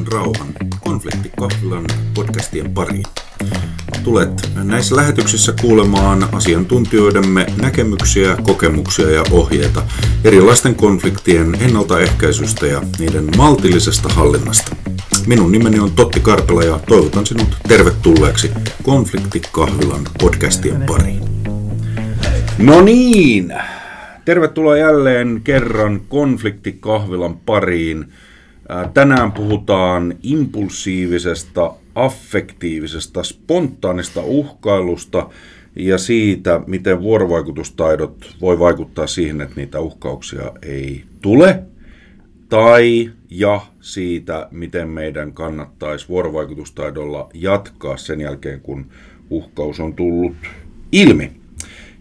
mielen rauhan konfliktikahvilan podcastien pariin. Tulet näissä lähetyksissä kuulemaan asiantuntijoidemme näkemyksiä, kokemuksia ja ohjeita erilaisten konfliktien ennaltaehkäisystä ja niiden maltillisesta hallinnasta. Minun nimeni on Totti Karpela ja toivotan sinut tervetulleeksi Konfliktikahvilan podcastien pariin. No niin, tervetuloa jälleen kerran Konfliktikahvilan pariin. Tänään puhutaan impulsiivisesta, affektiivisesta, spontaanista uhkailusta ja siitä, miten vuorovaikutustaidot voi vaikuttaa siihen, että niitä uhkauksia ei tule, tai ja siitä, miten meidän kannattaisi vuorovaikutustaidolla jatkaa sen jälkeen, kun uhkaus on tullut ilmi.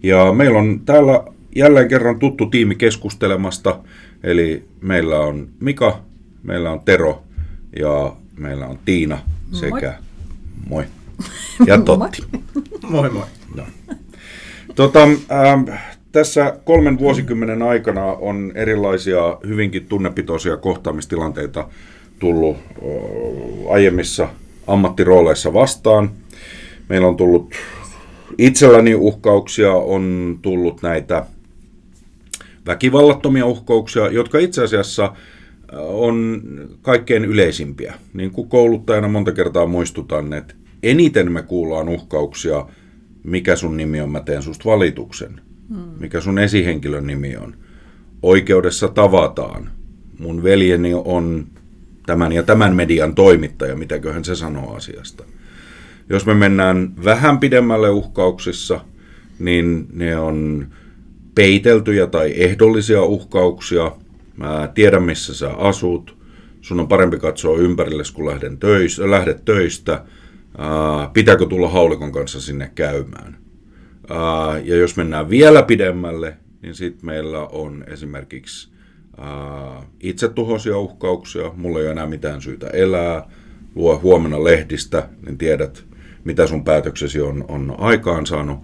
Ja meillä on täällä jälleen kerran tuttu tiimi keskustelemasta, eli meillä on Mika, meillä on Tero ja meillä on Tiina sekä moi. Ja Totti. moi moi. No. Tota, ähm, tässä kolmen vuosikymmenen aikana on erilaisia hyvinkin tunnepitoisia kohtaamistilanteita tullut äh, aiemmissa ammattirooleissa vastaan. Meillä on tullut itselläni uhkauksia, on tullut näitä väkivallattomia uhkauksia, jotka itse asiassa on kaikkein yleisimpiä. Niin kuin kouluttajana monta kertaa muistutan, että eniten me kuullaan uhkauksia, mikä sun nimi on, mä teen susta valituksen. Hmm. Mikä sun esihenkilön nimi on. Oikeudessa tavataan. Mun veljeni on tämän ja tämän median toimittaja, mitäköhän se sanoo asiasta. Jos me mennään vähän pidemmälle uhkauksissa, niin ne on peiteltyjä tai ehdollisia uhkauksia. Mä tiedän, missä sä asut. Sun on parempi katsoa ympärille, kun lähden töis, lähdet töistä. Ää, pitääkö tulla haulikon kanssa sinne käymään? Ää, ja jos mennään vielä pidemmälle, niin sitten meillä on esimerkiksi ää, itsetuhoisia uhkauksia. Mulla ei ole enää mitään syytä elää. Luo huomenna lehdistä, niin tiedät, mitä sun päätöksesi on, on aikaansaanut.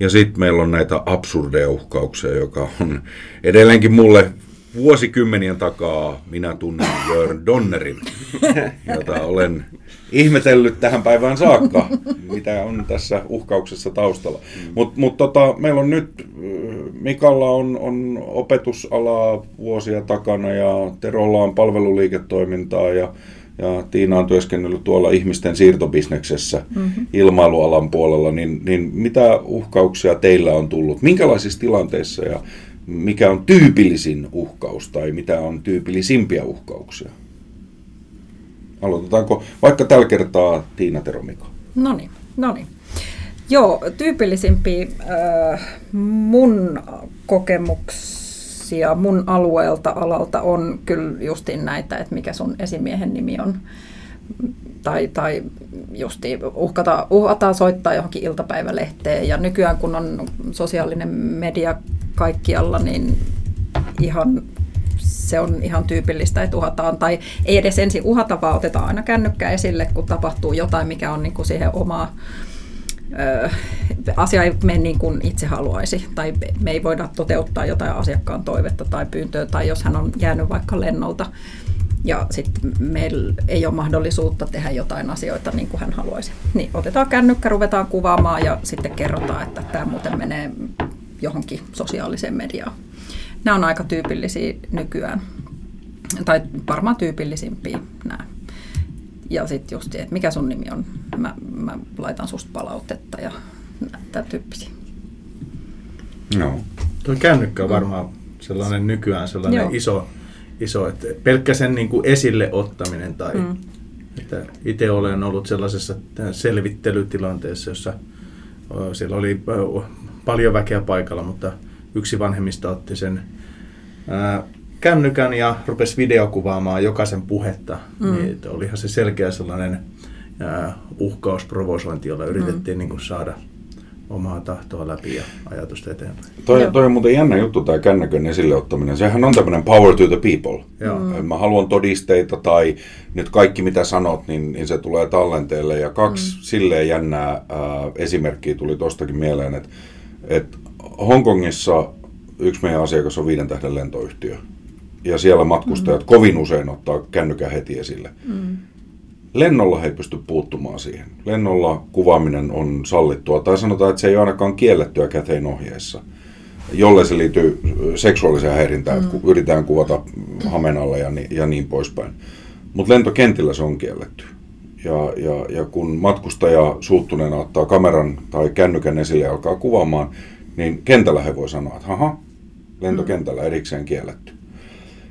Ja sitten meillä on näitä absurdeja uhkauksia, joka on edelleenkin mulle vuosikymmenien takaa minä tunnen Jörn Donnerin, jota olen ihmetellyt tähän päivään saakka, mitä on tässä uhkauksessa taustalla. Mutta mut tota, meillä on nyt, Mikalla on, on opetusala vuosia takana ja Terolla on palveluliiketoimintaa ja ja Tiina on työskennellyt tuolla ihmisten siirtobisneksessä mm-hmm. ilmailualan puolella, niin, niin mitä uhkauksia teillä on tullut? Minkälaisissa tilanteissa ja mikä on tyypillisin uhkaus tai mitä on tyypillisimpiä uhkauksia? Aloitetaanko vaikka tällä kertaa Tiina Teromiko? No niin, no niin. Joo, tyypillisimpiä äh, mun kokemuksia mun alueelta, alalta on kyllä justiin näitä, että mikä sun esimiehen nimi on. Tai, tai justi uhkata, uhkataan soittaa johonkin iltapäivälehteen. Ja nykyään kun on sosiaalinen media kaikkialla, niin ihan se on ihan tyypillistä, että uhataan, tai ei edes ensin uhata, vaan otetaan aina kännykkä esille, kun tapahtuu jotain, mikä on niin kuin siihen omaa asia ei mene niin kuin itse haluaisi, tai me ei voida toteuttaa jotain asiakkaan toivetta tai pyyntöä, tai jos hän on jäänyt vaikka lennolta, ja sitten meillä ei ole mahdollisuutta tehdä jotain asioita niin kuin hän haluaisi. Niin otetaan kännykkä, ruvetaan kuvaamaan ja sitten kerrotaan, että tämä muuten menee johonkin sosiaaliseen mediaan. Nämä on aika tyypillisiä nykyään, tai varmaan tyypillisimpiä nämä ja sitten just että mikä sun nimi on, mä, mä laitan susta palautetta ja tämän tyyppisiä. No. Tuo kännykkä on varmaan sellainen nykyään sellainen Joo. iso, iso, että pelkkä sen niin kuin esille ottaminen tai mm. että itse olen ollut sellaisessa selvittelytilanteessa, jossa siellä oli paljon väkeä paikalla, mutta yksi vanhemmista otti sen ää, kännykän ja rupesi videokuvaamaan jokaisen puhetta, mm. niin olihan se selkeä sellainen uh, uhkausprovosointi, jolla yritettiin mm. niin kuin saada omaa tahtoa läpi ja ajatusta eteenpäin. Toi, toi on muuten jännä juttu tämä kännykön esille ottaminen. Sehän on tämmöinen power to the people. Mm. Mä haluan todisteita tai nyt kaikki mitä sanot, niin, niin se tulee tallenteelle. Ja kaksi mm. silleen jännää äh, esimerkkiä tuli tostakin mieleen, että et Hongkongissa yksi meidän asiakas on viiden tähden lentoyhtiö ja siellä matkustajat mm. kovin usein ottaa kännykän heti esille. Mm. Lennolla he ei pysty puuttumaan siihen. Lennolla kuvaaminen on sallittua, tai sanotaan, että se ei ole ainakaan kiellettyä kätein ohjeessa, jolle se liittyy seksuaaliseen häirintään, mm. yritetään kuvata hamenalla ja, ni, ja niin poispäin. Mutta lentokentillä se on kielletty. Ja, ja, ja kun matkustaja suuttuneena ottaa kameran tai kännykän esille ja alkaa kuvaamaan, niin kentällä he voi sanoa, että haha, lentokentällä erikseen kielletty.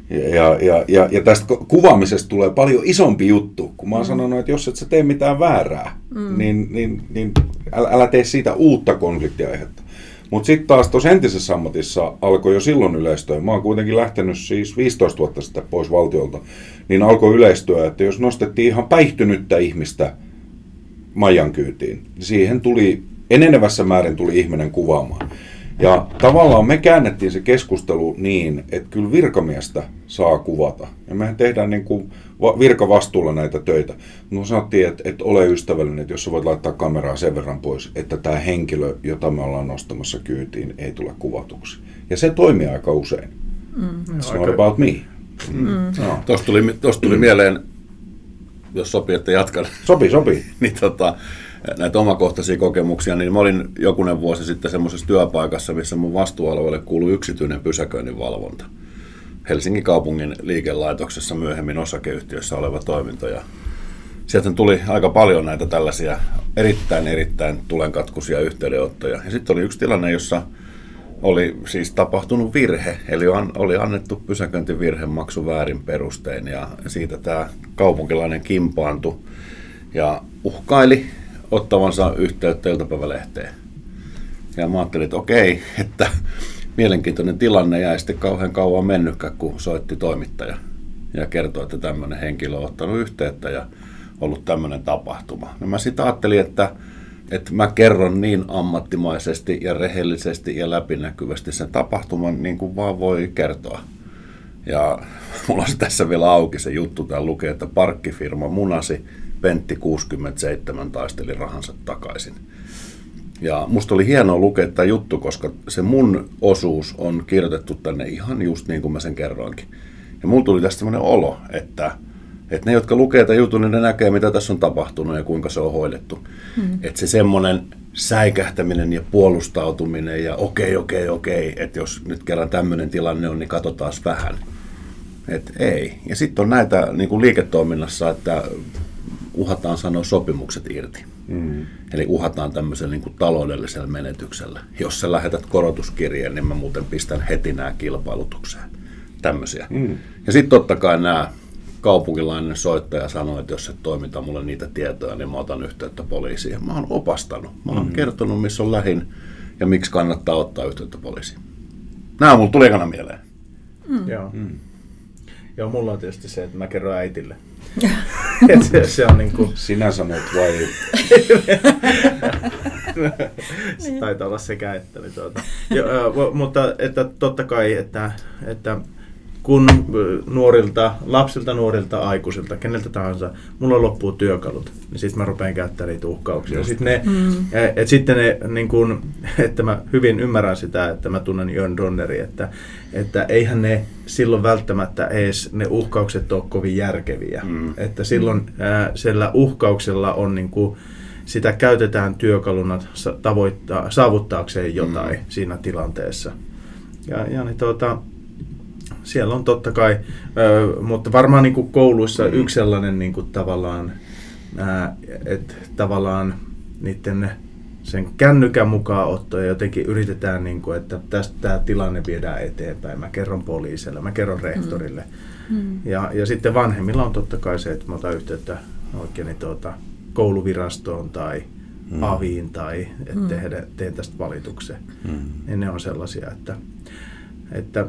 Ja, ja, ja, ja tästä kuvaamisesta tulee paljon isompi juttu, kun mä oon mm. sanonut, että jos et sä tee mitään väärää, mm. niin, niin, niin älä, älä tee siitä uutta konfliktiaihetta. Mutta sitten taas tuossa entisessä ammatissa alkoi jo silloin yleistyä. Mä oon kuitenkin lähtenyt siis 15 vuotta sitten pois valtiolta. Niin alkoi yleistyä, että jos nostettiin ihan päihtynyttä ihmistä Maijan kyytiin, niin siihen tuli, enenevässä määrin tuli ihminen kuvaamaan. Ja tavallaan me käännettiin se keskustelu niin, että kyllä virkamiestä saa kuvata. Ja mehän tehdään niin kuin virkavastuulla näitä töitä. No sanottiin, että, että ole ystävällinen, että jos sä voit laittaa kameraa sen verran pois, että tämä henkilö, jota me ollaan nostamassa kyytiin, ei tule kuvatuksi. Ja se toimii aika usein. Mm. It's not about me. Mm. Mm. No. Tuosta tuli, tosta tuli mieleen, jos sopii, että jatkan. Sopii, sopii. niin tota, näitä omakohtaisia kokemuksia, niin mä olin jokunen vuosi sitten semmoisessa työpaikassa, missä mun vastuualueelle kuului yksityinen pysäköinninvalvonta. Helsingin kaupungin liikelaitoksessa myöhemmin osakeyhtiössä oleva toiminto. Ja sieltä tuli aika paljon näitä tällaisia erittäin, erittäin tulenkatkuisia yhteydenottoja. Ja sitten oli yksi tilanne, jossa oli siis tapahtunut virhe, eli oli annettu pysäköintivirhemaksu väärin perustein, ja siitä tämä kaupunkilainen kimpaantui ja uhkaili ottavansa yhteyttä iltapäivälehteen. Ja mä ajattelin, että okei, että mielenkiintoinen tilanne ja sitten kauhean kauan mennytkään, kun soitti toimittaja ja kertoi, että tämmöinen henkilö on ottanut yhteyttä ja ollut tämmöinen tapahtuma. No mä sitten ajattelin, että, että mä kerron niin ammattimaisesti ja rehellisesti ja läpinäkyvästi sen tapahtuman, niin kuin vaan voi kertoa. Ja mulla on tässä vielä auki se juttu, täällä lukee, että parkkifirma munasi Pentti 67 taisteli rahansa takaisin. Ja musta oli hienoa lukea tämä juttu, koska se mun osuus on kirjoitettu tänne ihan just niin kuin mä sen kerroinkin. Ja mulla tuli tästä sellainen olo, että, että ne, jotka lukee tämän jutun, niin ne näkee, mitä tässä on tapahtunut ja kuinka se on hoidettu. Mm. Että se semmoinen säikähtäminen ja puolustautuminen ja okei, okei, okei, että jos nyt kerran tämmöinen tilanne on, niin katsotaan vähän. Et ei. Ja sitten on näitä niin kuin liiketoiminnassa, että uhataan sanoa sopimukset irti. Mm. Eli uhataan tämmöisellä niin kuin taloudellisella menetyksellä. Jos sä lähetät korotuskirjeen, niin mä muuten pistän heti nämä kilpailutukseen. Tämmöisiä. Mm. Ja sitten totta kai nämä kaupunkilainen soittaja sanoi, että jos et toimita mulle niitä tietoja, niin mä otan yhteyttä poliisiin. Mä oon opastanut. Mä oon mm. kertonut, missä on lähin ja miksi kannattaa ottaa yhteyttä poliisiin. Nämä mulla tuli ekana mieleen. Mm. Joo. Mm. Joo, mulla on tietysti se, että mä kerron äitille. Et se, se on niin kuin... Sinä sanot vai... se taitaa olla sekä että. Niin tuota. jo, mutta että totta kai, että, että kun nuorilta, lapsilta, nuorilta, aikuisilta, keneltä tahansa, mulla loppuu työkalut, niin sitten mä rupean käyttämään niitä uhkauksia. Sitten ne, mm. et sitten ne, niin kun, että mä hyvin ymmärrän sitä, että mä tunnen Jörn Donneri, että, että eihän ne silloin välttämättä edes ne uhkaukset ole kovin järkeviä. Mm. Että silloin ää, sillä uhkauksella on niin kuin, sitä käytetään työkaluna tavoittaa, saavuttaakseen jotain mm. siinä tilanteessa. Ja, ja niin tuota, siellä on totta kai, ö, mutta varmaan niin kuin kouluissa mm. yksi sellainen niin kuin tavallaan, että tavallaan niiden sen kännykän mukaan otto ja jotenkin yritetään, niin kuin, että tästä tämä tilanne viedään eteenpäin. Mä kerron poliisille, mä kerron rehtorille. Mm. mm. Ja, ja sitten vanhemmilla on totta kai se, että mä otan yhteyttä oikein niin tuota, kouluvirastoon tai mm. aviin tai että mm. teen, teen tästä valituksen. Mm. Ja ne on sellaisia, että, että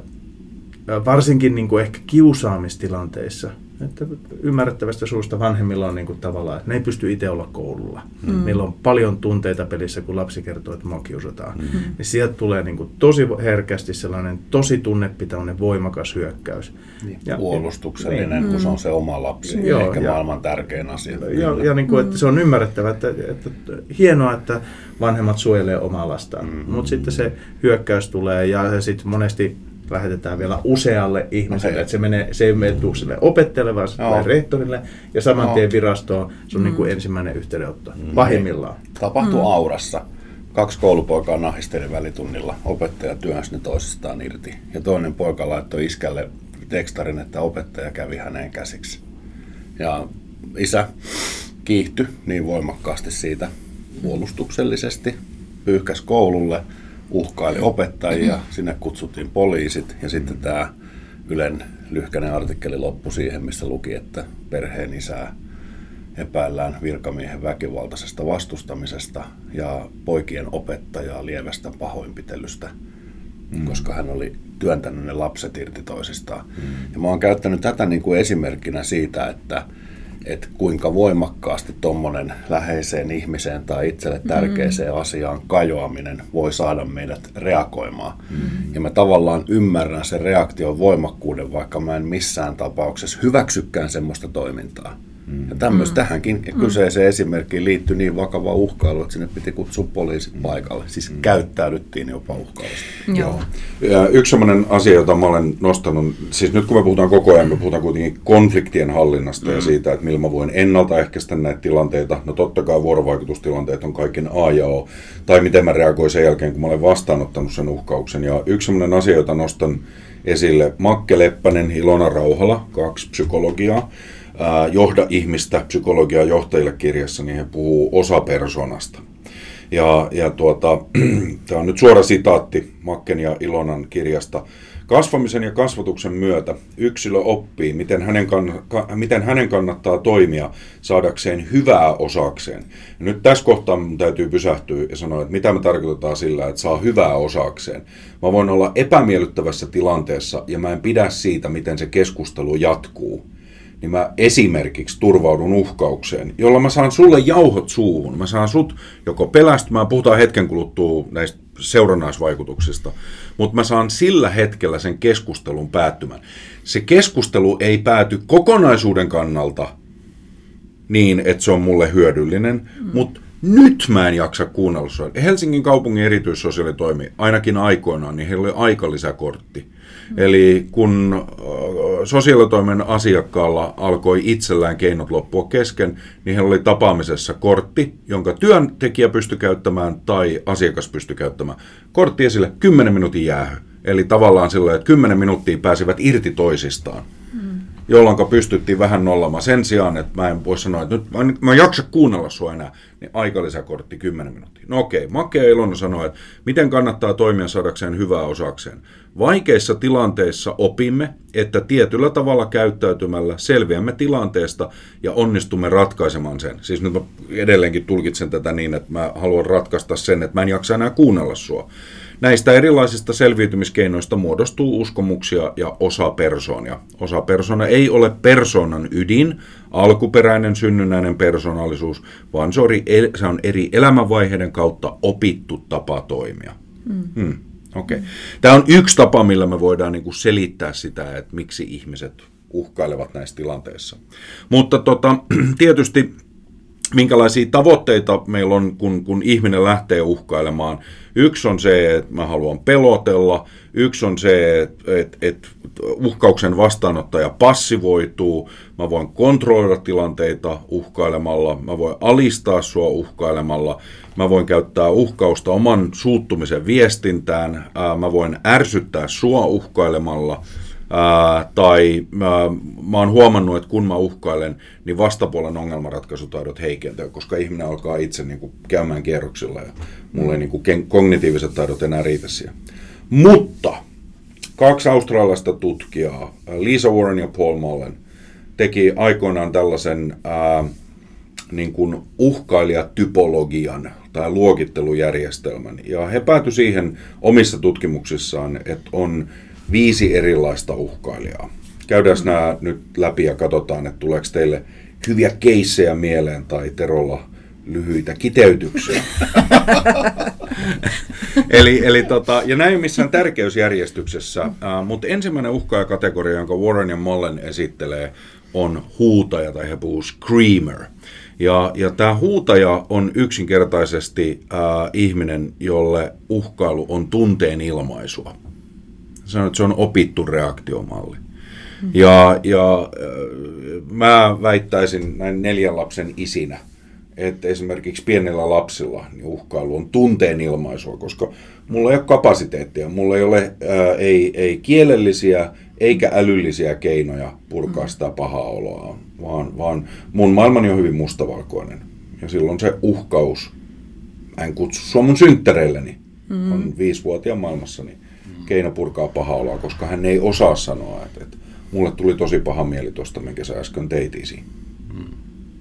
varsinkin niin kuin ehkä kiusaamistilanteissa, että ymmärrettävästä suusta vanhemmilla on niin kuin tavallaan, että ne ei pysty itse olla koululla. Mm. Meillä on paljon tunteita pelissä, kun lapsi kertoo, että mua kiusataan. Mm. Niin sieltä tulee niin kuin tosi herkästi sellainen tosi tunnepitoinen voimakas hyökkäys. Niin, ja, puolustuksellinen, niin. kun se on se oma lapsi. Mm. Joo, ehkä ja, maailman tärkein asia. Ja, ja niin kuin, että se on ymmärrettävä, että, että hienoa, että vanhemmat suojelee omaa lastaan. Mm. Mutta sitten se hyökkäys tulee ja sitten monesti lähetetään vielä usealle ihmiselle, okay. että se, menee, se ei mene sille opettajalle, vaan se tulee rehtorille ja saman tien virastoon se on mm. niin kuin ensimmäinen yhteydenotto, mm. pahimmillaan. Tapahtuu mm. aurassa. Kaksi koulupoikaa nahisteli välitunnilla, opettaja työnsi ne toisistaan irti ja toinen poika laittoi iskälle tekstarin, että opettaja kävi häneen käsiksi. Ja isä kiihtyi niin voimakkaasti siitä puolustuksellisesti, pyyhkäsi koululle, uhkaili opettajia, sinne kutsuttiin poliisit ja sitten tämä Ylen lyhkäinen artikkeli loppui siihen, missä luki, että perheen isää epäillään virkamiehen väkivaltaisesta vastustamisesta ja poikien opettajaa lievästä pahoinpitelystä, mm. koska hän oli työntänyt ne lapset irti toisistaan. Mm. Ja mä oon käyttänyt tätä niin kuin esimerkkinä siitä, että että kuinka voimakkaasti tuommoinen läheiseen ihmiseen tai itselle tärkeäseen mm. asiaan kajoaminen voi saada meidät reagoimaan. Mm. Ja mä tavallaan ymmärrän sen reaktion voimakkuuden, vaikka mä en missään tapauksessa hyväksykään semmoista toimintaa. Ja tämmöistä mm. tähänkin mm. kyseiseen esimerkkiin liittyy niin vakava uhkailu, että sinne piti kutsua poliisit mm. paikalle. Siis mm. käyttäydyttiin jopa uhkailusta. Joo. Ja yksi sellainen asia, jota mä olen nostanut, siis nyt kun me puhutaan koko ajan, me puhutaan kuitenkin konfliktien hallinnasta mm. ja siitä, että millä mä voin ennaltaehkäistä näitä tilanteita. No totta kai vuorovaikutustilanteet on kaiken A ja O. Tai miten mä reagoin sen jälkeen, kun mä olen vastaanottanut sen uhkauksen. Ja yksi sellainen asia, jota nostan esille, Makke Leppänen, Ilona Rauhala, kaksi psykologiaa Johda ihmistä psykologian johtajille kirjassa, niin he puhuu osapersonasta. Ja, ja tuota, tämä on nyt suora sitaatti Makken ja Ilonan kirjasta. Kasvamisen ja kasvatuksen myötä yksilö oppii, miten hänen, kann- ka- miten hänen kannattaa toimia saadakseen hyvää osakseen. Ja nyt tässä kohtaa minun täytyy pysähtyä ja sanoa, että mitä me tarkoitetaan sillä, että saa hyvää osakseen. Mä voin olla epämiellyttävässä tilanteessa ja mä en pidä siitä, miten se keskustelu jatkuu niin mä esimerkiksi turvaudun uhkaukseen, jolla mä saan sulle jauhot suuhun. Mä saan sut joko pelästymään, puhutaan hetken kuluttua näistä seurannaisvaikutuksista, mutta mä saan sillä hetkellä sen keskustelun päättymään. Se keskustelu ei pääty kokonaisuuden kannalta niin, että se on mulle hyödyllinen, mm. mutta nyt mä en jaksa kuunnella sua. Helsingin kaupungin erityissosiaalitoimi, ainakin aikoinaan, niin heillä oli aikalisäkortti. Eli kun sosiaalitoimen asiakkaalla alkoi itsellään keinot loppua kesken, niin heillä oli tapaamisessa kortti, jonka työntekijä pystyi käyttämään tai asiakas pystyi käyttämään. Kortti esille 10 minuutin jäähy. Eli tavallaan sillä että 10 minuuttia pääsivät irti toisistaan jolloin pystyttiin vähän nollamaan. Sen sijaan, että mä en voi sanoa, että nyt mä en, mä en jaksa kuunnella sua enää, niin aikalisäkortti 10 minuuttia. No okei, Make Ilona sanoi, että miten kannattaa toimia saadakseen hyvää osakseen. Vaikeissa tilanteissa opimme, että tietyllä tavalla käyttäytymällä selviämme tilanteesta ja onnistumme ratkaisemaan sen. Siis nyt mä edelleenkin tulkitsen tätä niin, että mä haluan ratkaista sen, että mä en jaksa enää kuunnella sua. Näistä erilaisista selviytymiskeinoista muodostuu uskomuksia ja osa persoonia. Osa persona ei ole persoonan ydin, alkuperäinen synnynnäinen persoonallisuus, vaan se on eri elämänvaiheiden kautta opittu tapa toimia. Mm. Hmm. Okay. Tämä on yksi tapa, millä me voidaan niin kuin selittää sitä, että miksi ihmiset uhkailevat näissä tilanteissa. Mutta tota, tietysti minkälaisia tavoitteita meillä on, kun, kun ihminen lähtee uhkailemaan. Yksi on se, että mä haluan pelotella. Yksi on se, että, että, että uhkauksen vastaanottaja passivoituu. Mä voin kontrolloida tilanteita uhkailemalla. Mä voin alistaa sua uhkailemalla. Mä voin käyttää uhkausta oman suuttumisen viestintään. Mä voin ärsyttää sua uhkailemalla Ää, tai ää, mä oon huomannut, että kun mä uhkailen, niin vastapuolen ongelmanratkaisutaidot heikentyvät, koska ihminen alkaa itse niin kuin, käymään kierroksilla ja mulla ei niin kuin, kognitiiviset taidot enää riitä siihen. Mutta kaksi australialaista tutkijaa, Lisa Warren ja Paul Mullen, teki aikoinaan tällaisen ää, niin kuin uhkailijatypologian tai luokittelujärjestelmän. Ja he päätyi siihen omissa tutkimuksissaan, että on viisi erilaista uhkailijaa. Käydään mm. nämä nyt läpi ja katsotaan, että tuleeko teille hyviä keissejä mieleen tai Terolla lyhyitä kiteytyksiä. eli, eli tota, ja näin missään tärkeysjärjestyksessä, äh, mutta ensimmäinen uhkaajakategoria, jonka Warren ja Mullen esittelee, on huutaja tai he puhuu screamer. Ja, ja tämä huutaja on yksinkertaisesti äh, ihminen, jolle uhkailu on tunteen ilmaisua Sanoin, että se on opittu reaktiomalli. Mm. Ja, ja mä väittäisin näin neljän lapsen isinä, että esimerkiksi pienillä lapsilla niin uhkailu on tunteen ilmaisua, koska mulla ei ole kapasiteettia, mulla ei ole ää, ei, ei kielellisiä eikä älyllisiä keinoja purkaa mm. sitä pahaa oloa, vaan, vaan mun maailmani on hyvin mustavalkoinen. Ja silloin se uhkaus, mä en kutsu sua mun synttäreilleni, mm. on viisivuotiaan maailmassani. Keino purkaa pahaa oloa, koska hän ei osaa sanoa, että, että mulle tuli tosi paha mieli tuosta, minkä sä äsken teit isi. Mm.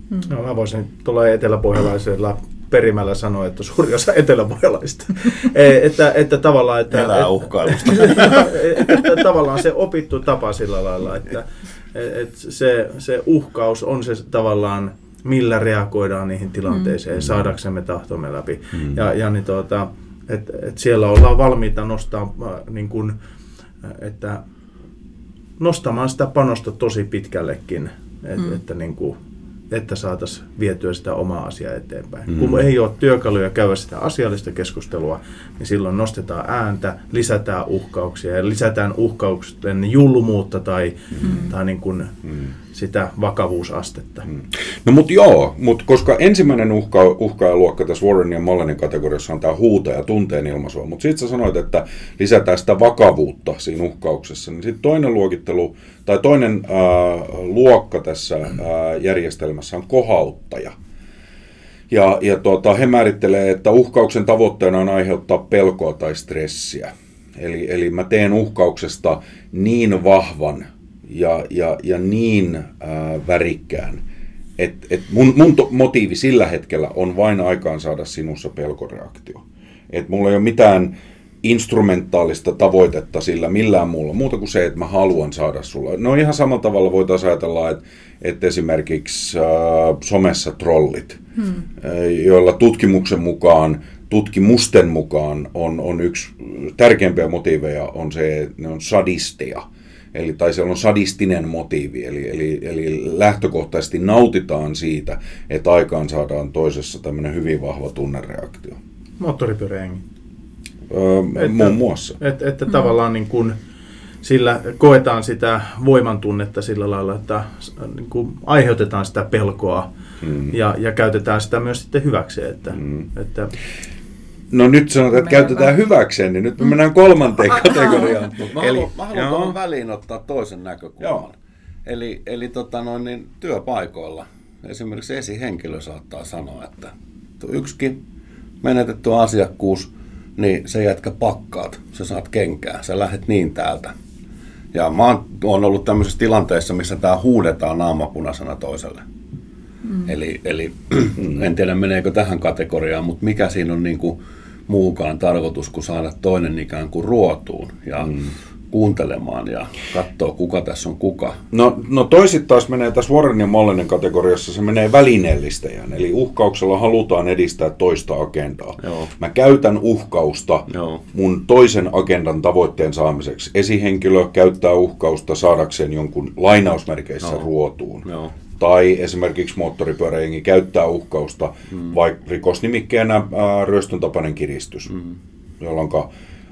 Mm. No mä voisin tulla eteläpohjalaisella perimällä sanoa, että suuri osa eteläpohjalaista. E, että, että tavallaan, että, Elää uhkailusta. että, että, tavallaan se opittu tapa sillä lailla, että, että se, se uhkaus on se tavallaan, millä reagoidaan niihin tilanteisiin, mm. saadaksemme tahtomme läpi. Mm. Ja, ja niin tuota, että, että siellä ollaan valmiita nostaa, äh, niin kuin, että nostamaan sitä panosta tosi pitkällekin. Et, mm. Että niin kuin, että saataisiin vietyä sitä omaa asiaa eteenpäin. Mm. Kun ei ole työkaluja käydä sitä asiallista keskustelua, niin silloin nostetaan ääntä, lisätään uhkauksia ja lisätään uhkauksen julmuutta tai, mm. tai niin kuin mm. Sitä vakavuusastetta. Mm. No mutta joo, mutta koska ensimmäinen uhka, uhkaajaluokka tässä Warren ja Mallenin kategoriassa on tämä huuta ja tunteen ilmaisua, mutta sitten sä sanoit, että lisätään sitä vakavuutta siinä uhkauksessa, niin sitten toinen luokittelu tai toinen äh, luokka tässä äh, järjestelmässä on kohauttaja. Ja, ja tuota, he määrittelee, että uhkauksen tavoitteena on aiheuttaa pelkoa tai stressiä. Eli, eli mä teen uhkauksesta niin vahvan ja, ja, ja niin äh, värikkään, että et mun, mun to, motiivi sillä hetkellä on vain aikaan saada sinussa pelkoreaktio. Että mulla ei ole mitään instrumentaalista tavoitetta sillä millään muulla, muuta kuin se, että mä haluan saada sulla. No ihan samalla tavalla voitaisiin ajatella, että, että esimerkiksi äh, somessa trollit, hmm. joilla tutkimuksen mukaan, tutkimusten mukaan on, on yksi tärkeimpiä motiiveja on se, että ne on sadisteja. Eli, tai siellä on sadistinen motiivi, eli, eli, eli lähtökohtaisesti nautitaan siitä, että aikaan saadaan toisessa tämmöinen hyvin vahva tunnereaktio. Moottoripyöräjengi. Öö, että, muun muassa. Että, että mm. tavallaan niin kuin sillä koetaan sitä voimantunnetta sillä lailla, että niin kuin aiheutetaan sitä pelkoa mm. ja, ja käytetään sitä myös sitten hyväkseen. Että, mm. että, No nyt sanotaan, että käytetään hyväkseen, niin nyt me mennään kolmanteen kategoriaan. mä Eli, haluan, mä haluan tuohon väliin ottaa toisen näkökulman. Joo. Eli, eli tota noin, niin työpaikoilla esimerkiksi esihenkilö saattaa sanoa, että yksikin menetetty asiakkuus niin se jätkä pakkaat, sä saat kenkää, sä lähet niin täältä. Ja mä oon ollut tämmöisessä tilanteessa, missä tämä huudetaan naamapunaisena toiselle. Mm. Eli, eli en tiedä meneekö tähän kategoriaan, mutta mikä siinä on niin kuin muukaan tarkoitus kuin saada toinen ikään kuin ruotuun. Ja mm kuuntelemaan ja katsoa, kuka tässä on kuka. No, no toisit taas menee tässä Warren ja Mollinen kategoriassa, se menee välineellistäjän. Eli uhkauksella halutaan edistää toista agendaa. Joo. Mä käytän uhkausta Joo. mun toisen agendan tavoitteen saamiseksi. Esihenkilö käyttää uhkausta saadakseen jonkun lainausmerkeissä Joo. ruotuun. Joo. Tai esimerkiksi moottoripyöräjengi käyttää uhkausta, mm. vaikka rikosnimikkeenä ää, ryöstön tapainen kiristys, mm. jolloin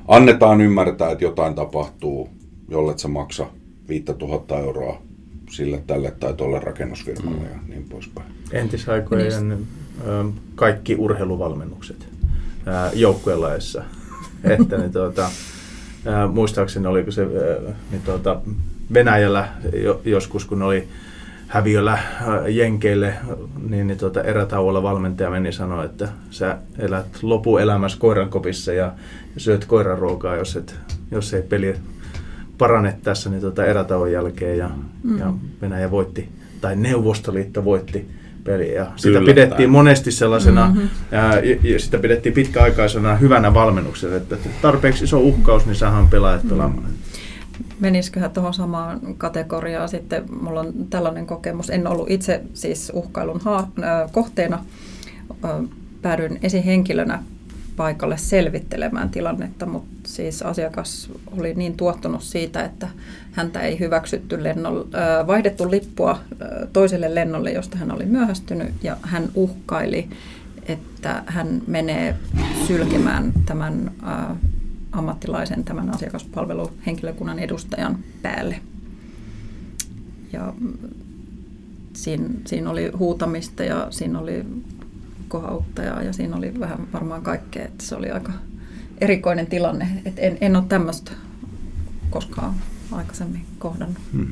annetaan ymmärtää, että jotain tapahtuu, jollet se maksa 5000 euroa sille, tälle tai tuolle rakennusfirmalle mm. ja niin poispäin. Entisaikojen niin. kaikki urheiluvalmennukset joukkuelaissa. että niin, tuota, muistaakseni oliko se niin, tuota, Venäjällä joskus, kun oli häviöllä Jenkeille, niin, niin tuota, erätauolla valmentaja meni sanoa, että sä elät lopuelämässä koirankopissa ja syöt koiran ruokaa, jos, et, jos ei peli parane tässä niin tuota erätauon jälkeen. Ja, mm. ja Venäjä voitti, tai Neuvostoliitto voitti peliä. Ja sitä Yllättäen. pidettiin monesti sellaisena, mm-hmm. ää, ja sitä pidettiin pitkäaikaisena hyvänä valmennuksena, että tarpeeksi iso uhkaus, niin saadaan pelaajat mm. pelaamaan. Menisiköhän tuohon samaan kategoriaan? Sitten, mulla on tällainen kokemus, en ollut itse siis uhkailun ha- kohteena, päädyin esihenkilönä paikalle selvittelemään tilannetta, mutta siis asiakas oli niin tuottunut siitä, että häntä ei hyväksytty lennolle, vaihdettu lippua toiselle lennolle, josta hän oli myöhästynyt ja hän uhkaili, että hän menee sylkemään tämän ammattilaisen, tämän asiakaspalveluhenkilökunnan edustajan päälle. Ja siinä, siinä oli huutamista ja siinä oli kohauttajaa ja siinä oli vähän varmaan kaikkea, että se oli aika erikoinen tilanne. Että en, en ole tämmöistä koskaan aikaisemmin kohdannut. Hmm.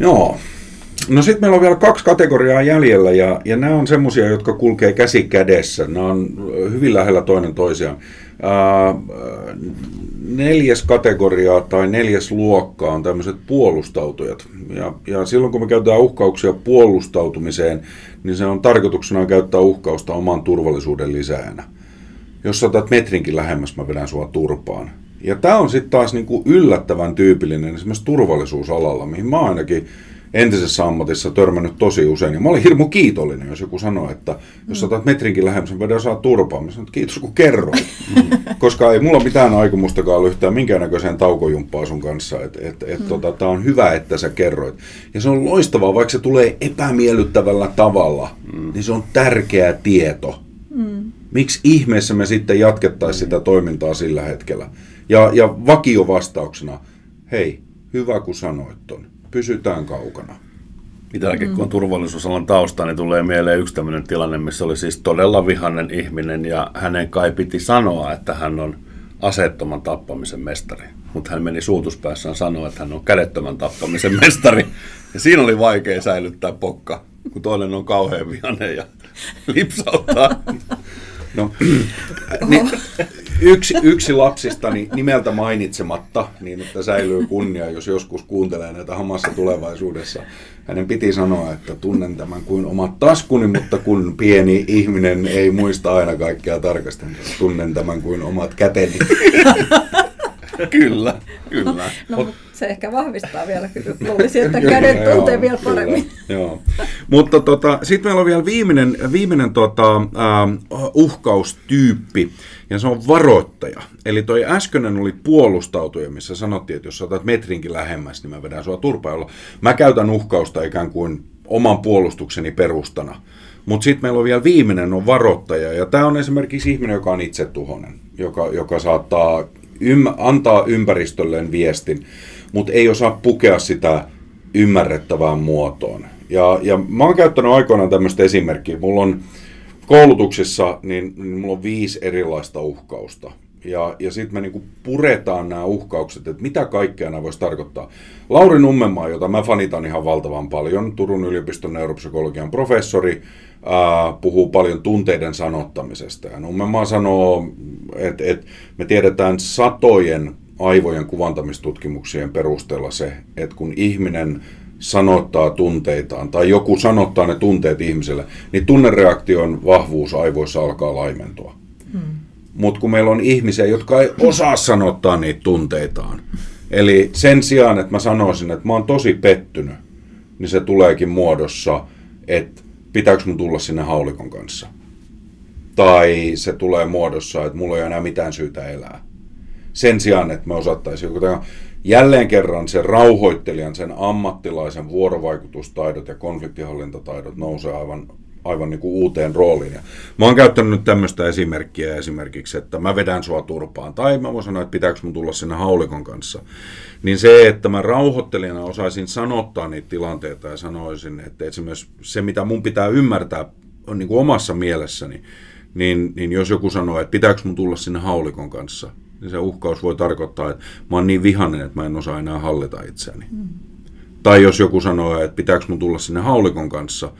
Joo. No sitten meillä on vielä kaksi kategoriaa jäljellä ja, ja nämä on semmoisia, jotka kulkee käsi kädessä. Nämä on hyvin lähellä toinen toisiaan. Neljäs kategoria tai neljäs luokka on tämmöiset puolustautujat. Ja, ja silloin kun me käytetään uhkauksia puolustautumiseen, niin se on tarkoituksena käyttää uhkausta oman turvallisuuden lisääjänä. Jos saatat metrinkin lähemmäs, mä vedän sua turpaan. Ja tämä on sitten taas niinku yllättävän tyypillinen esimerkiksi turvallisuusalalla, mihin mä ainakin entisessä ammatissa törmännyt tosi usein. Ja mä olin hirmu kiitollinen, jos joku sanoi, että jos otat metrinkin lähemmin, vedä saa turpaa. Mä sanoin, että kiitos kun kerroit. Koska ei mulla mitään aikomustakaan lyhtää minkäännäköiseen taukojumppaan sun kanssa. Että et, et, mm. tota, tää on hyvä, että sä kerroit. Ja se on loistavaa, vaikka se tulee epämiellyttävällä tavalla, mm. niin se on tärkeä tieto. Mm. Miksi ihmeessä me sitten jatkettaisiin sitä toimintaa sillä hetkellä? Ja, ja vakiovastauksena, hei, hyvä kun sanoit ton pysytään kaukana. Itselläkin mm. kun on turvallisuusalan tausta, niin tulee mieleen yksi tämmöinen tilanne, missä oli siis todella vihannen ihminen ja hänen kai piti sanoa, että hän on aseettoman tappamisen mestari. Mutta hän meni suutuspäässään sanoa, että hän on kädettömän tappamisen mestari. Ja siinä oli vaikea säilyttää pokka, kun toinen on kauhean vihainen ja lipsauttaa. No, niin, yksi, yksi lapsistani nimeltä mainitsematta, niin että säilyy kunnia, jos joskus kuuntelee näitä hamassa tulevaisuudessa. Hänen piti sanoa, että tunnen tämän kuin omat taskuni, mutta kun pieni ihminen ei muista aina kaikkea tarkasti, niin tunnen tämän kuin omat käteni. kyllä, kyllä. No, no, se ehkä vahvistaa vielä, kyllä luulisin, että kädet tuntee vielä paremmin. Kyllä, joo. Mutta tota, sitten meillä on vielä viimeinen, viimeinen tota, uh, uhkaustyyppi, ja se on varoittaja. Eli toi äskeinen oli puolustautuja, missä sanottiin, että jos saatat metrinkin lähemmäs, niin mä vedän sua turpailla. Mä käytän uhkausta ikään kuin oman puolustukseni perustana. Mutta sitten meillä on vielä viimeinen, on varoittaja. Ja tämä on esimerkiksi ihminen, joka on itsetuhoinen, joka, joka saattaa ym, antaa ympäristölleen viestin, mutta ei osaa pukea sitä ymmärrettävään muotoon. Ja, ja mä oon käyttänyt aikoinaan tämmöistä esimerkkiä. Mulla on koulutuksessa, niin, niin mulla on viisi erilaista uhkausta. Ja, ja sitten me niinku puretaan nämä uhkaukset, että mitä kaikkea nämä voisi tarkoittaa. Lauri Nummenmaa, jota mä fanitan ihan valtavan paljon, Turun yliopiston neuropsykologian professori, ää, puhuu paljon tunteiden sanottamisesta. Ja Nummenmaa sanoo, että et me tiedetään satojen aivojen kuvantamistutkimuksien perusteella se, että kun ihminen sanottaa tunteitaan tai joku sanottaa ne tunteet ihmiselle, niin tunnereaktion vahvuus aivoissa alkaa laimentua. Hmm. Mutta kun meillä on ihmisiä, jotka ei osaa sanottaa niitä tunteitaan, eli sen sijaan, että mä sanoisin, että mä oon tosi pettynyt, niin se tuleekin muodossa, että pitääkö mun tulla sinne haulikon kanssa. Tai se tulee muodossa, että mulla ei ole enää mitään syytä elää. Sen sijaan, että mä osattaisin joku jälleen kerran sen rauhoittelijan, sen ammattilaisen vuorovaikutustaidot ja konfliktihallintataidot nousee aivan, aivan niin kuin uuteen rooliin. Ja mä oon käyttänyt nyt tämmöistä esimerkkiä esimerkiksi, että mä vedän sua turpaan, tai mä voin sanoa, että pitääkö mun tulla sinne haulikon kanssa. Niin se, että mä rauhoittelijana osaisin sanottaa niitä tilanteita ja sanoisin, että esimerkiksi se, mitä mun pitää ymmärtää on niin kuin omassa mielessäni, niin, niin jos joku sanoo, että pitääkö mun tulla sinne haulikon kanssa, niin se uhkaus voi tarkoittaa, että mä oon niin vihainen, että mä en osaa enää hallita itseäni. Mm. Tai jos joku sanoo, että pitääkö mun tulla sinne haulikon kanssa,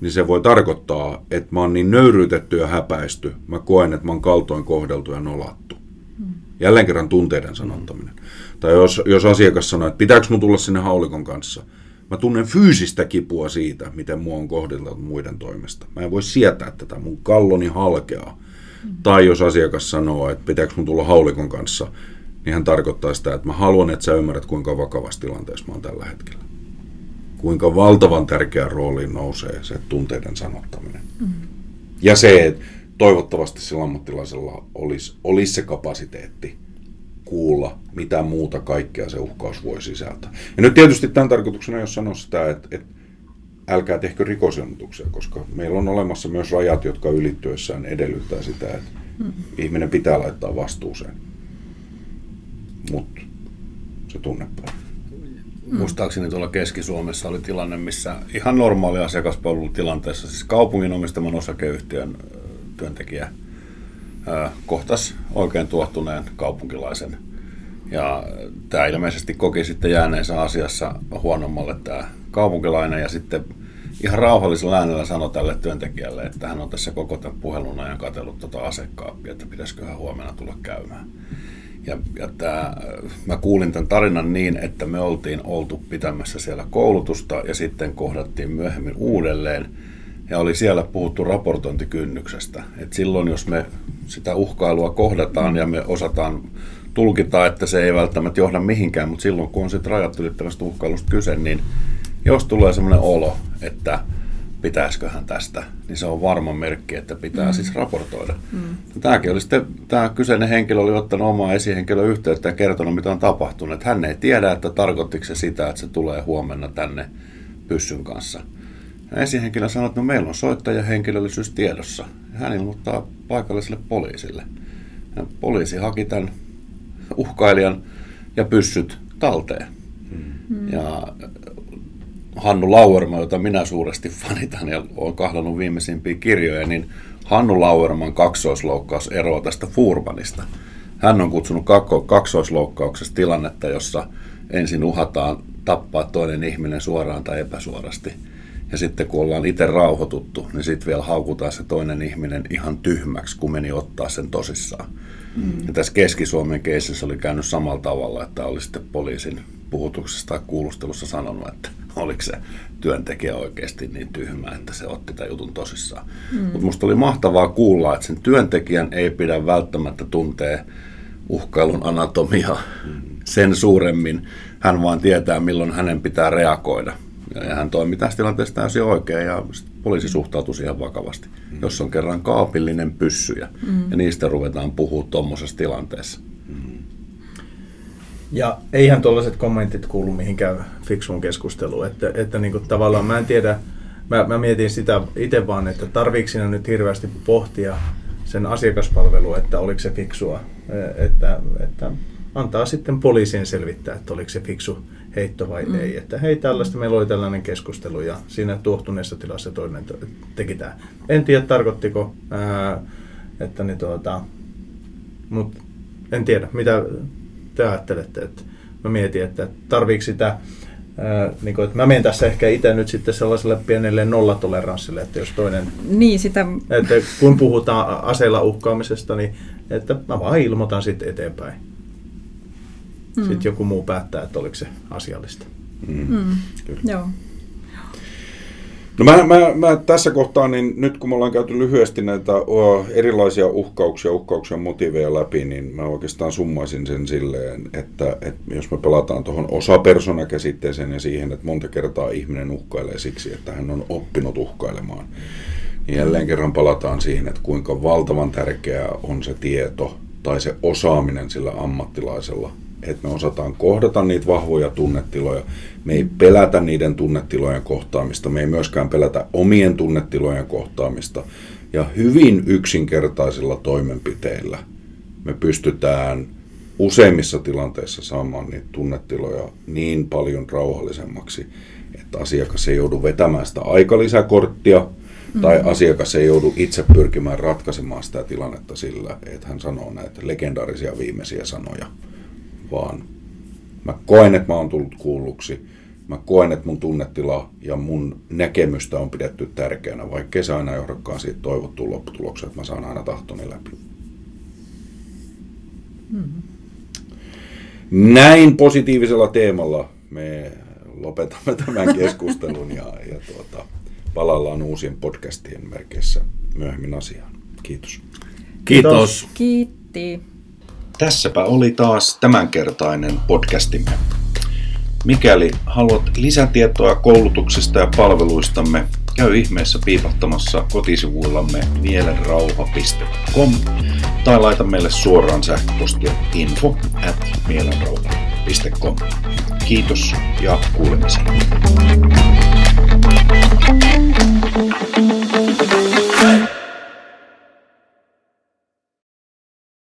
niin se voi tarkoittaa, että mä oon niin nöyryytetty ja häpäisty, mä koen, että mä oon kaltoin kohdeltu ja nolattu. Mm. Jälleen kerran tunteiden sanottaminen. Tai jos, jos asiakas sanoo, että pitääkö mun tulla sinne haulikon kanssa, mä tunnen fyysistä kipua siitä, miten mua on kohdeltu muiden toimesta. Mä en voi sietää tätä, mun kalloni halkeaa. Tai jos asiakas sanoo, että pitääkö mun tulla haulikon kanssa, niin hän tarkoittaa sitä, että mä haluan, että sä ymmärrät, kuinka vakavassa tilanteessa mä oon tällä hetkellä. Kuinka valtavan tärkeä rooliin nousee se tunteiden sanottaminen. Mm. Ja se, että toivottavasti sillä ammattilaisella olisi, olisi se kapasiteetti kuulla, mitä muuta kaikkea se uhkaus voi sisältää. Ja nyt tietysti tämän tarkoituksena, jos sanoo sitä, että, että älkää tehkö rikosilmoituksia, koska meillä on olemassa myös rajat, jotka ylittyessään edellyttää sitä, että Mm. Ihminen pitää laittaa vastuuseen. Mutta se tunnepuoli. Mm. Muistaakseni tuolla Keski-Suomessa oli tilanne, missä ihan normaali asiakaspalvelutilanteessa, siis kaupungin omistaman osakeyhtiön työntekijä kohtas oikein tuottuneen kaupunkilaisen. Ja tämä ilmeisesti koki sitten jääneensä asiassa huonommalle tämä kaupunkilainen ja sitten ihan rauhallisella äänellä sanoi tälle työntekijälle, että hän on tässä koko tämän puhelun ajan katsellut tuota asekaappia, että pitäisikö hän huomenna tulla käymään. Ja, ja tämä, mä kuulin tämän tarinan niin, että me oltiin oltu pitämässä siellä koulutusta ja sitten kohdattiin myöhemmin uudelleen. Ja oli siellä puhuttu raportointikynnyksestä. Et silloin, jos me sitä uhkailua kohdataan ja me osataan tulkita, että se ei välttämättä johda mihinkään, mutta silloin kun on sitten rajat ylittävästä uhkailusta kyse, niin jos tulee sellainen olo, että pitäisiköhän tästä, niin se on varma merkki, että pitää mm. siis raportoida. Mm. Tämäkin oli sitten, tämä kyseinen henkilö oli ottanut omaa esihenkilön yhteyttä ja kertonut, mitä on tapahtunut. Hän ei tiedä, että tarkoittiko se sitä, että se tulee huomenna tänne pyssyn kanssa. Ja esihenkilö sanoi, että no meillä on soittajan henkilöllisyys tiedossa. Hän ilmoittaa paikalliselle poliisille. Ja poliisi haki tämän uhkailijan ja pyssyt talteen. Mm. Ja Hannu Lauerma, jota minä suuresti fanitan ja olen kahlannut viimeisimpiä kirjoja, niin Hannu Lauerman kaksoisloukkaus eroaa tästä Furmanista. Hän on kutsunut kaksoisloukkauksessa tilannetta, jossa ensin uhataan tappaa toinen ihminen suoraan tai epäsuorasti. Ja sitten kun ollaan itse rauhoituttu, niin sitten vielä haukutaan se toinen ihminen ihan tyhmäksi, kun meni ottaa sen tosissaan. Mm. Ja tässä Keski-Suomen keisissä oli käynyt samalla tavalla, että oli sitten poliisin puhutuksessa tai kuulustelussa sanonut, että oliko se työntekijä oikeasti niin tyhmä, että se otti tämän jutun tosissaan. Mm. Mutta musta oli mahtavaa kuulla, että sen työntekijän ei pidä välttämättä tuntea uhkailun anatomia mm. sen suuremmin. Hän vaan tietää, milloin hänen pitää reagoida. Ja hän toimi tässä tilanteessa täysin oikein ja poliisi suhtautui siihen vakavasti. Mm. Jos on kerran kaapillinen pyssyjä mm. ja niistä ruvetaan puhua tuommoisessa tilanteessa. Ja eihän tuollaiset kommentit kuulu mihinkään fiksuun keskusteluun. Että, että niin kuin tavallaan mä en tiedä, mä, mä mietin sitä itse vaan, että tarviiko siinä nyt hirveästi pohtia sen asiakaspalvelu, että oliko se fiksua. Että, että antaa sitten poliisien selvittää, että oliko se fiksu heitto vai mm. ei. Että hei, tällaista meillä oli tällainen keskustelu ja siinä tuohtuneessa tilassa toinen teki tämä. En tiedä, tarkoittiko, ää, että niin tuota, mutta en tiedä, mitä te ajattelette, että mä mietin, että tarviiko sitä, ää, niin kuin, että mä menen tässä ehkä itse nyt sitten sellaiselle pienelle nollatoleranssille, että jos toinen... Niin, sitä... Että kun puhutaan aseella uhkaamisesta, niin että mä vaan ilmoitan sitten eteenpäin. Mm. Sitten joku muu päättää, että oliko se asiallista. Mm. Mm. Joo. No mä, mä, mä tässä kohtaa, niin nyt kun me ollaan käyty lyhyesti näitä erilaisia uhkauksia, uhkauksia motiveja läpi, niin mä oikeastaan summaisin sen silleen, että, että jos me pelataan tuohon osapersona-käsitteeseen ja siihen, että monta kertaa ihminen uhkailee siksi, että hän on oppinut uhkailemaan, niin jälleen kerran palataan siihen, että kuinka valtavan tärkeää on se tieto tai se osaaminen sillä ammattilaisella että me osataan kohdata niitä vahvoja tunnetiloja. Me ei pelätä niiden tunnetilojen kohtaamista, me ei myöskään pelätä omien tunnetilojen kohtaamista. Ja hyvin yksinkertaisilla toimenpiteillä me pystytään useimmissa tilanteissa saamaan niitä tunnetiloja niin paljon rauhallisemmaksi, että asiakas ei joudu vetämään sitä aikalisäkorttia, mm-hmm. tai asiakas ei joudu itse pyrkimään ratkaisemaan sitä tilannetta sillä, että hän sanoo näitä legendaarisia viimeisiä sanoja vaan mä koen, että mä oon tullut kuulluksi. Mä koen, että mun tunnetila ja mun näkemystä on pidetty tärkeänä, vaikka se aina johdakaan siitä toivottuun lopputulokseen, että mä saan aina tahtoni läpi. Mm-hmm. Näin positiivisella teemalla me lopetamme tämän keskustelun ja, ja tuota, palaillaan uusien podcastien merkeissä myöhemmin asiaan. Kiitos. Kiitos. Kiitti. Tässäpä oli taas tämänkertainen podcastimme. Mikäli haluat lisätietoa koulutuksesta ja palveluistamme, käy ihmeessä piipahtamassa kotisivuillamme mielenrauha.com tai laita meille suoraan sähköpostia info at mielenrauha.com. Kiitos ja kuulemisiin.